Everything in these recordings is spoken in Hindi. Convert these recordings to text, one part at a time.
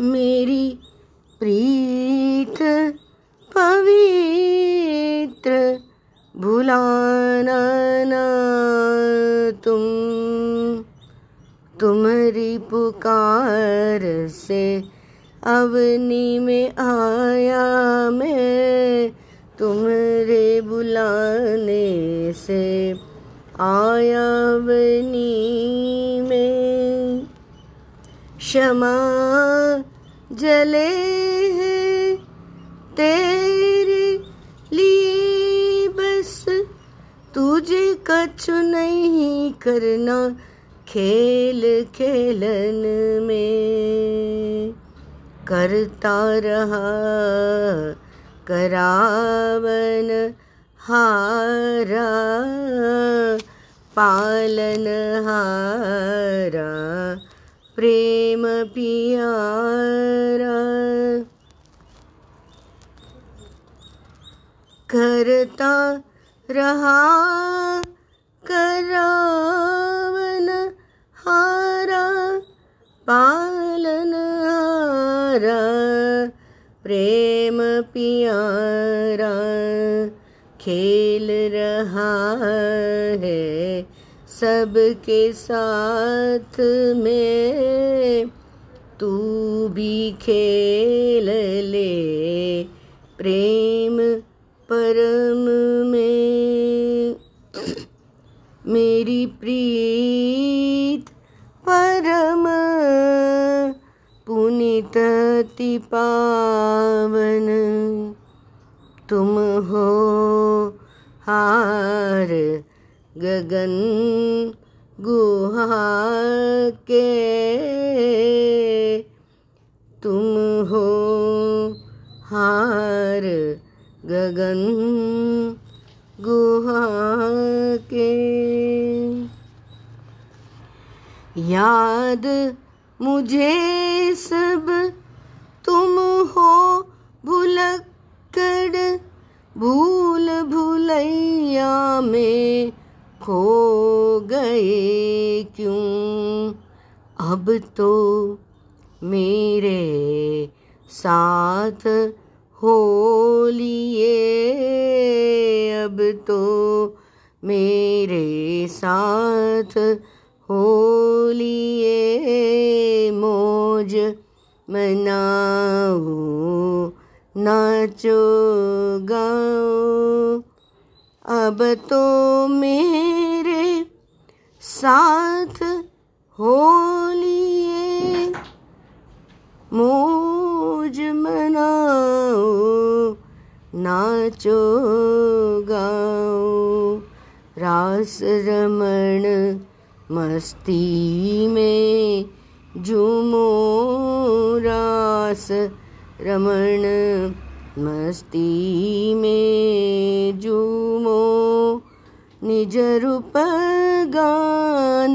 मेरी प्रीत पवित्र भुलाना तुम। तुम्हारी पुकार से अवनी में आया मैं। तुम्हारे बुलाने से आया अवनी क्षमा जले हैं तेरे लिए, बस तुझे कछु नहीं करना खेल खेलन में। करता रहा करावन हारा, पालन हारा, प्रेम पियारा करता रहा करावन हारा, पालन हारा, प्रेम पियारा खेल रहा है सबके साथ में। तू भी खेल ले प्रेम परम में। मेरी प्रीत परम पुनित पावन। तुम हो हार गगन गुहा के तुम हो हार गगन गुहा के याद मुझे सब तुम हो भुलक्कड़, भूल भुलैया में खो गए क्यों? अब तो मेरे साथ हो लिए। अब तो मेरे साथ हो लिए। मौज मनाओ नाचो गाओ अब तो मेरे साथ हो लिए। मौज मनाओ, नाचो, गाओ। रास रमण मस्ती में झूमो। रास रमण मस्ती में झूमो। निज रूप गान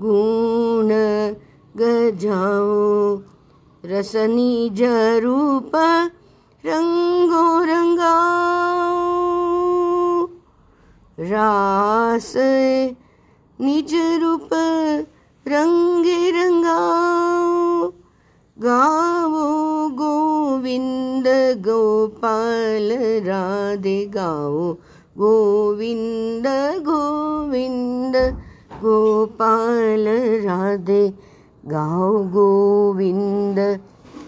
गुण गजाओ। रस निज रूप रंगो रंगाओ। रास निज रूप रंगे रंगाओ। गावो गोविंद, गोपाल राधे गाओ गोविंद गोपाल राधे, गाओ गोविंद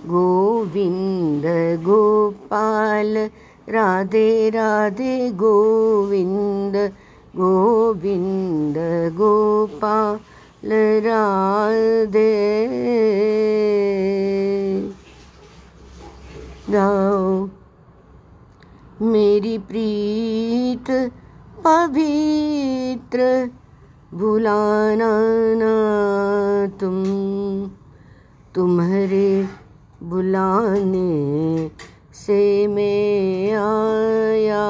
गोविंद गोपाल, राधे राधे गोविंद गोविंद गोपाल राधे। गाओ मेरी प्रीत पवित्र भुलाना ना तुम, तुम्हारे बुलाने से मैं आया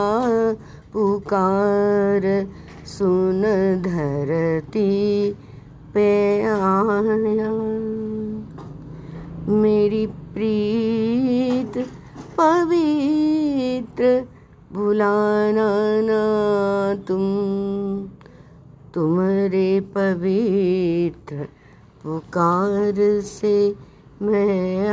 पुकार, सुन धरती पे आया। मेरी प्रीत पवित्र, भुलाना ना तुम तुम्हारे पवित्र पुकार से मैं